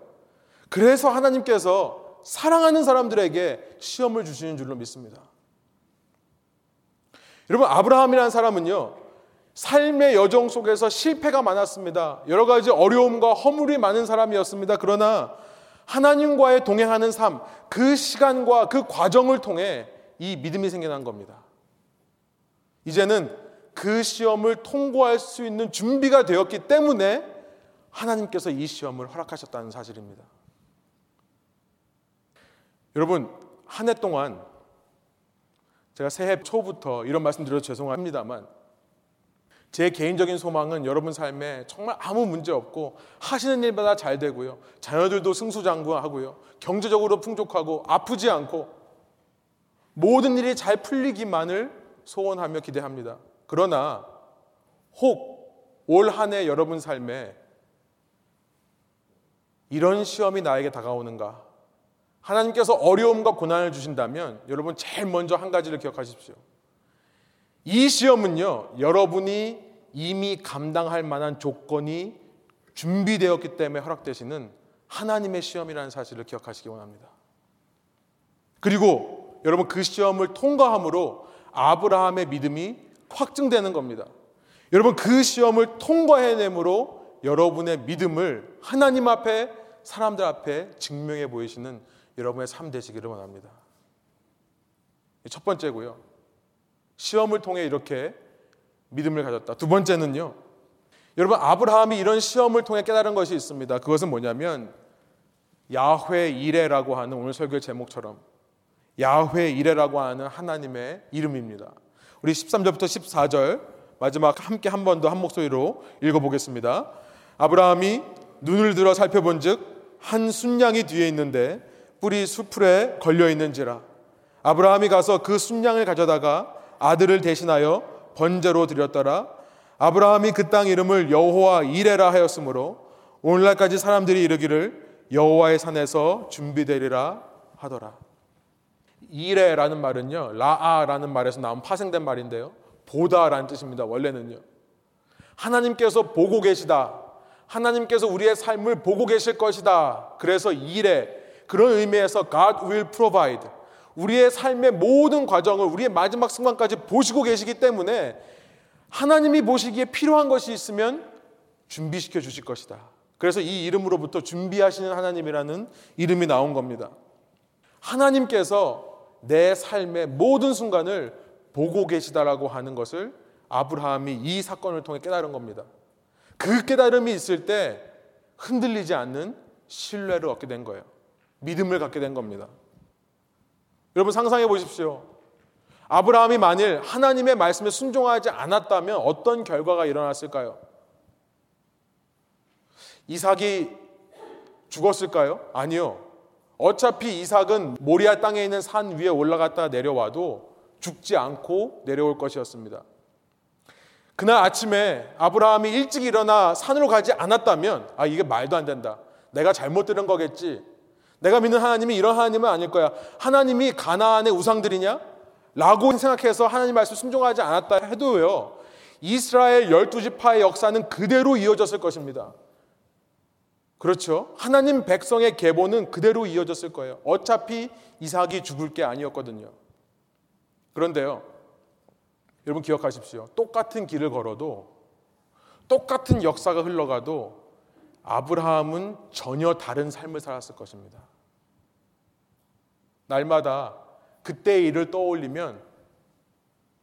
그래서 하나님께서 사랑하는 사람들에게 시험을 주시는 줄로 믿습니다. 여러분, 아브라함이라는 사람은요, 삶의 여정 속에서 실패가 많았습니다. 여러 가지 어려움과 허물이 많은 사람이었습니다. 그러나 하나님과의 동행하는 삶, 그 시간과 그 과정을 통해 이 믿음이 생겨난 겁니다. 이제는 그 시험을 통과할 수 있는 준비가 되었기 때문에 하나님께서 이 시험을 허락하셨다는 사실입니다. 여러분, 한 해 동안 제가 새해 초부터 이런 말씀 드려서 죄송합니다만 제 개인적인 소망은 여러분 삶에 정말 아무 문제 없고 하시는 일마다 잘 되고요. 자녀들도 승수장구하고요. 경제적으로 풍족하고 아프지 않고 모든 일이 잘 풀리기만을 소원하며 기대합니다. 그러나 혹 올 한 해 여러분 삶에 이런 시험이 나에게 다가오는가? 하나님께서 어려움과 고난을 주신다면 여러분 제일 먼저 한 가지를 기억하십시오. 이 시험은요, 여러분이 이미 감당할 만한 조건이 준비되었기 때문에 허락되시는 하나님의 시험이라는 사실을 기억하시기 원합니다. 그리고 여러분 그 시험을 통과함으로 아브라함의 믿음이 확증되는 겁니다. 여러분 그 시험을 통과해내므로 여러분의 믿음을 하나님 앞에 사람들 앞에 증명해 보이시는 여러분의 삶 되시기를 원합니다. 첫 번째고요. 시험을 통해 이렇게 믿음을 가졌다. 두 번째는요. 여러분 아브라함이 이런 시험을 통해 깨달은 것이 있습니다. 그것은 뭐냐면 야훼 이레라고 하는 오늘 설교의 제목처럼 야훼 이레라고 하는 하나님의 이름입니다. 우리 13절부터 14절 마지막 함께 한 번 더 한 목소리로 읽어보겠습니다. 아브라함이 눈을 들어 살펴본즉 한 순양이 뒤에 있는데 뿔이 수풀에 걸려 있는지라 아브라함이 가서 그 순양을 가져다가 아들을 대신하여 번제로 드렸더라 아브라함이 그 땅 이름을 여호와 이레라 하였으므로 오늘날까지 사람들이 이르기를 여호와의 산에서 준비되리라 하더라. 이레라는 말은요, 라아라는 말에서 나온 파생된 말인데요. 보다라는 뜻입니다. 원래는요. 하나님께서 보고 계시다. 하나님께서 우리의 삶을 보고 계실 것이다. 그래서 이레 그런 의미에서 God will provide 우리의 삶의 모든 과정을 우리의 마지막 순간까지 보시고 계시기 때문에 하나님이 보시기에 필요한 것이 있으면 준비시켜 주실 것이다. 그래서 이 이름으로부터 준비하시는 하나님이라는 이름이 나온 겁니다. 하나님께서 내 삶의 모든 순간을 보고 계시다라고 하는 것을 아브라함이 이 사건을 통해 깨달은 겁니다. 그 깨달음이 있을 때 흔들리지 않는 신뢰를 얻게 된 거예요. 믿음을 갖게 된 겁니다. 여러분 상상해 보십시오. 아브라함이 만일 하나님의 말씀에 순종하지 않았다면 어떤 결과가 일어났을까요? 이삭이 죽었을까요? 아니요. 어차피 이삭은 모리아 땅에 있는 산 위에 올라갔다 내려와도 죽지 않고 내려올 것이었습니다. 그날 아침에 아브라함이 일찍 일어나 산으로 가지 않았다면 아 이게 말도 안 된다. 내가 잘못 들은 거겠지. 내가 믿는 하나님이 이런 하나님은 아닐 거야. 하나님이 가나안의 우상들이냐? 라고 생각해서 하나님 말씀 순종하지 않았다 해도요. 이스라엘 열두 지파의 역사는 그대로 이어졌을 것입니다. 그렇죠. 하나님 백성의 계보는 그대로 이어졌을 거예요. 어차피 이삭이 죽을 게 아니었거든요. 그런데요. 여러분 기억하십시오. 똑같은 길을 걸어도 똑같은 역사가 흘러가도 아브라함은 전혀 다른 삶을 살았을 것입니다. 날마다 그때의 일을 떠올리면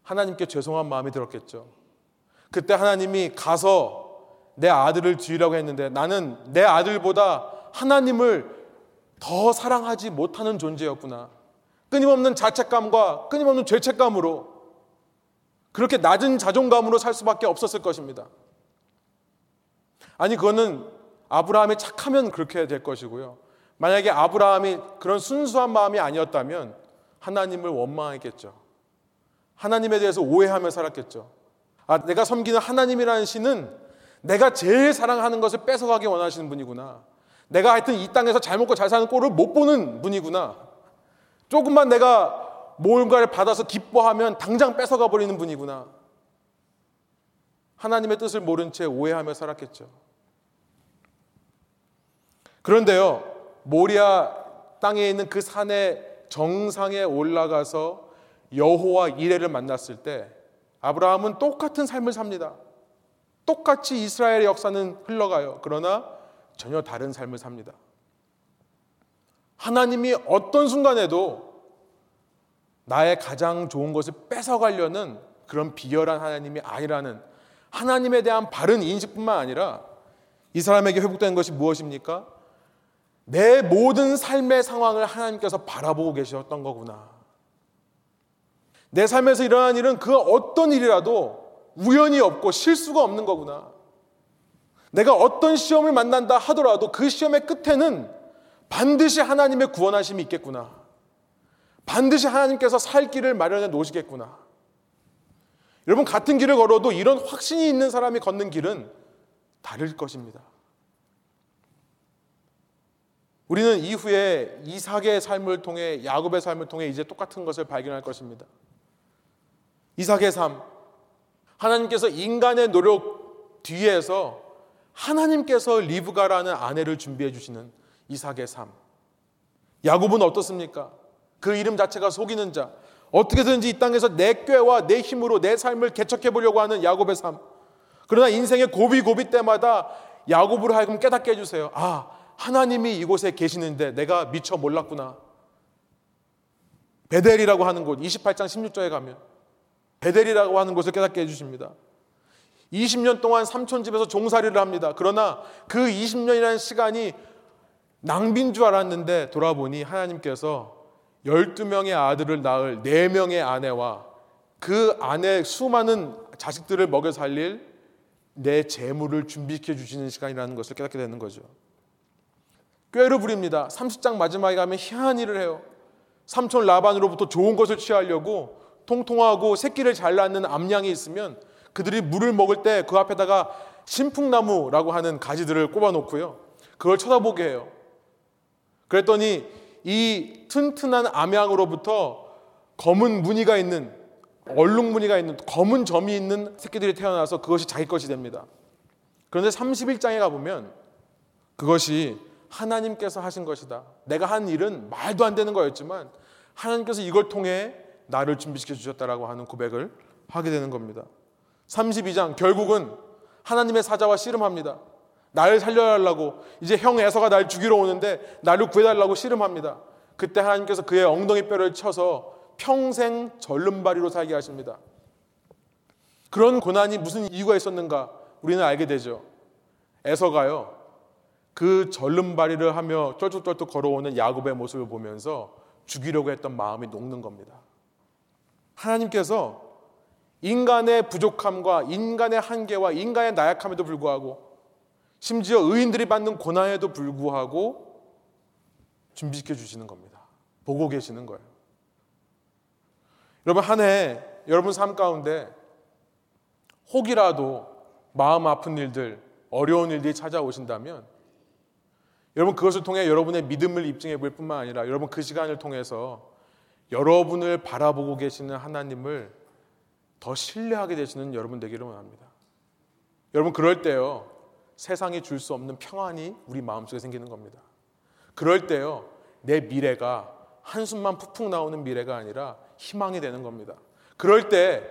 하나님께 죄송한 마음이 들었겠죠. 그때 하나님이 가서 내 아들을 주이라고 했는데 나는 내 아들보다 하나님을 더 사랑하지 못하는 존재였구나. 끊임없는 자책감과 끊임없는 죄책감으로 그렇게 낮은 자존감으로 살 수밖에 없었을 것입니다. 아니, 그거는 아브라함이 착하면 그렇게 될 것이고요. 만약에 아브라함이 그런 순수한 마음이 아니었다면 하나님을 원망했겠죠. 하나님에 대해서 오해하며 살았겠죠. 아, 내가 섬기는 하나님이라는 신은 내가 제일 사랑하는 것을 뺏어가기 원하시는 분이구나. 내가 하여튼 이 땅에서 잘 먹고 잘 사는 꼴을 못 보는 분이구나. 조금만 내가 뭔가를 받아서 기뻐하면 당장 뺏어가 버리는 분이구나. 하나님의 뜻을 모른 채 오해하며 살았겠죠. 그런데요, 모리아 땅에 있는 그 산의 정상에 올라가서 여호와 이레를 만났을 때 아브라함은 똑같은 삶을 삽니다. 똑같이 이스라엘의 역사는 흘러가요. 그러나 전혀 다른 삶을 삽니다. 하나님이 어떤 순간에도 나의 가장 좋은 것을 뺏어가려는 그런 비열한 하나님이 아니라는 하나님에 대한 바른 인식뿐만 아니라 이 사람에게 회복된 것이 무엇입니까? 내 모든 삶의 상황을 하나님께서 바라보고 계셨던 거구나. 내 삶에서 일어난 일은 그 어떤 일이라도 우연이 없고 실수가 없는 거구나. 내가 어떤 시험을 만난다 하더라도 그 시험의 끝에는 반드시 하나님의 구원하심이 있겠구나. 반드시 하나님께서 살 길을 마련해 놓으시겠구나. 여러분, 같은 길을 걸어도 이런 확신이 있는 사람이 걷는 길은 다를 것입니다. 우리는 이후에 이삭의 삶을 통해 야곱의 삶을 통해 이제 똑같은 것을 발견할 것입니다. 이삭의 삶, 하나님께서 인간의 노력 뒤에서 하나님께서 리브가라는 아내를 준비해 주시는 이삭의 삶. 야곱은 어떻습니까? 그 이름 자체가 속이는 자. 어떻게든지 이 땅에서 내 꾀와 내 힘으로 내 삶을 개척해 보려고 하는 야곱의 삶. 그러나 인생의 고비고비 때마다 야곱으로 하여금 깨닫게 해주세요. 아, 하나님이 이곳에 계시는데 내가 미처 몰랐구나. 베델이라고 하는 곳, 28장 16절에 가면 베델이라고 하는 곳을 깨닫게 해주십니다. 20년 동안 삼촌 집에서 종살이를 합니다. 그러나 그 20년이라는 시간이 낭비인 줄 알았는데 돌아보니 하나님께서 12명의 아들을 낳을 4명의 아내와 그 아내 수많은 자식들을 먹여 살릴 내 재물을 준비시켜 주시는 시간이라는 것을 깨닫게 되는 거죠. 꾀를 부립니다. 30장 마지막에 가면 희한한 일을 해요. 삼촌 라반으로부터 좋은 것을 취하려고 통통하고 새끼를 잘 낳는 암양이 있으면 그들이 물을 먹을 때 그 앞에다가 신풍나무라고 하는 가지들을 꼽아 놓고요. 그걸 쳐다보게 해요. 그랬더니 이 튼튼한 암양으로부터 검은 무늬가 있는 얼룩 무늬가 있는 검은 점이 있는 새끼들이 태어나서 그것이 자기 것이 됩니다. 그런데 31장에 가보면 그것이 하나님께서 하신 것이다. 내가 한 일은 말도 안 되는 거였지만 하나님께서 이걸 통해 나를 준비시켜 주셨다라고 하는 고백을 하게 되는 겁니다. 32장 결국은 하나님의 사자와 씨름합니다. 나를 살려달라고 이제 형 에서가 날 죽이러 오는데 나를 구해달라고 씨름합니다. 그때 하나님께서 그의 엉덩이 뼈를 쳐서 평생 절름발이로 살게 하십니다. 그런 고난이 무슨 이유가 있었는가 우리는 알게 되죠. 에서가요. 그 절름발이를 하며 쩔뚝쩔뚝 걸어오는 야곱의 모습을 보면서 죽이려고 했던 마음이 녹는 겁니다. 하나님께서 인간의 부족함과 인간의 한계와 인간의 나약함에도 불구하고 심지어 의인들이 받는 고난에도 불구하고 준비시켜 주시는 겁니다. 보고 계시는 거예요. 여러분 한 해 여러분 삶 가운데 혹이라도 마음 아픈 일들, 어려운 일들이 찾아오신다면 여러분 그것을 통해 여러분의 믿음을 입증해 볼 뿐만 아니라 여러분 그 시간을 통해서 여러분을 바라보고 계시는 하나님을 더 신뢰하게 되시는 여러분 되기를 원합니다. 여러분 그럴 때요. 세상이 줄 수 없는 평안이 우리 마음속에 생기는 겁니다. 그럴 때요. 내 미래가 한숨만 푹푹 나오는 미래가 아니라 희망이 되는 겁니다. 그럴 때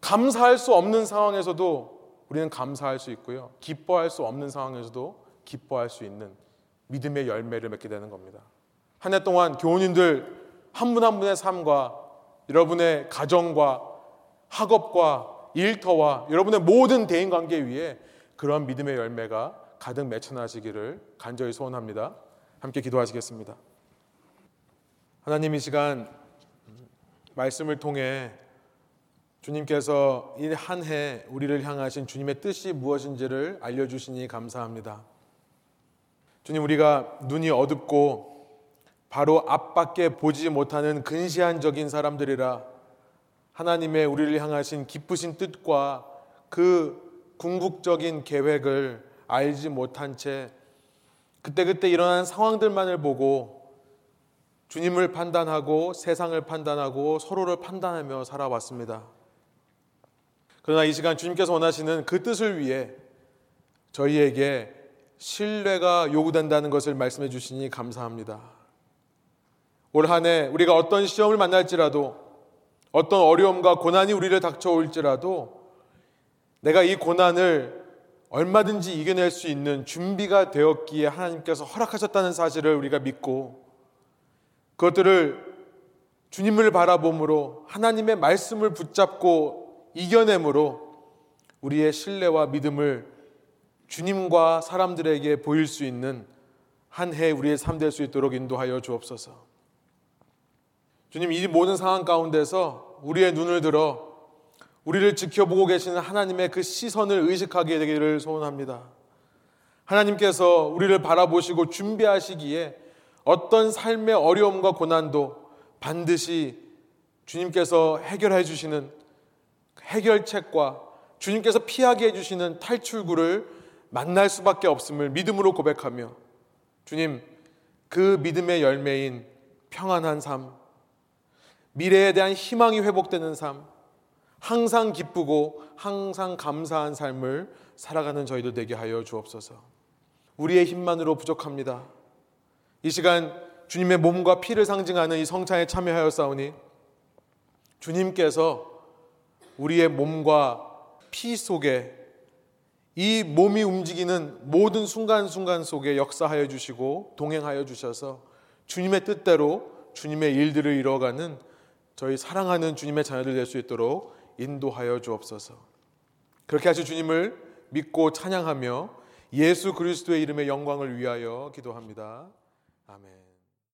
감사할 수 없는 상황에서도 우리는 감사할 수 있고요. 기뻐할 수 없는 상황에서도 기뻐할 수 있는 믿음의 열매를 맺게 되는 겁니다. 한 해 동안 교우님들 한 분 한 분의 삶과 여러분의 가정과 학업과 일터와 여러분의 모든 대인 관계 위에 그런 믿음의 열매가 가득 맺혀나시기를 간절히 소원합니다. 함께 기도하시겠습니다. 하나님 이 시간 말씀을 통해 주님께서 이 한 해 우리를 향하신 주님의 뜻이 무엇인지를 알려주시니 감사합니다. 주님, 우리가 눈이 어둡고 바로 앞밖에 보지 못하는 근시안적인 사람들이라 하나님의 우리를 향하신 기쁘신 뜻과 그 궁극적인 계획을 알지 못한 채 그때그때 일어난 상황들만을 보고 주님을 판단하고 세상을 판단하고 서로를 판단하며 살아왔습니다. 그러나 이 시간 주님께서 원하시는 그 뜻을 위해 저희에게 신뢰가 요구된다는 것을 말씀해 주시니 감사합니다. 올 한 해 우리가 어떤 시험을 만날지라도 어떤 어려움과 고난이 우리를 닥쳐올지라도 내가 이 고난을 얼마든지 이겨낼 수 있는 준비가 되었기에 하나님께서 허락하셨다는 사실을 우리가 믿고 그것들을 주님을 바라봄으로 하나님의 말씀을 붙잡고 이겨내므로 우리의 신뢰와 믿음을 주님과 사람들에게 보일 수 있는 한 해 우리의 삶 될 수 있도록 인도하여 주옵소서. 주님, 이 모든 상황 가운데서 우리의 눈을 들어 우리를 지켜보고 계시는 하나님의 그 시선을 의식하게 되기를 소원합니다. 하나님께서 우리를 바라보시고 준비하시기에 어떤 삶의 어려움과 고난도 반드시 주님께서 해결해 주시는 해결책과 주님께서 피하게 해주시는 탈출구를 만날 수밖에 없음을 믿음으로 고백하며 주님 그 믿음의 열매인 평안한 삶, 미래에 대한 희망이 회복되는 삶, 항상 기쁘고 항상 감사한 삶을 살아가는 저희도 되게 하여 주옵소서. 우리의 힘만으로 부족합니다. 이 시간 주님의 몸과 피를 상징하는 이 성찬에 참여하여 싸우니 주님께서 우리의 몸과 피 속에 이 몸이 움직이는 모든 순간순간 속에 역사하여 주시고 동행하여 주셔서 주님의 뜻대로 주님의 일들을 이뤄가는 저희 사랑하는 주님의 자녀들 될 수 있도록 인도하여 주옵소서. 그렇게 하실 주님을 믿고 찬양하며 예수 그리스도의 이름의 영광을 위하여 기도합니다. 아멘.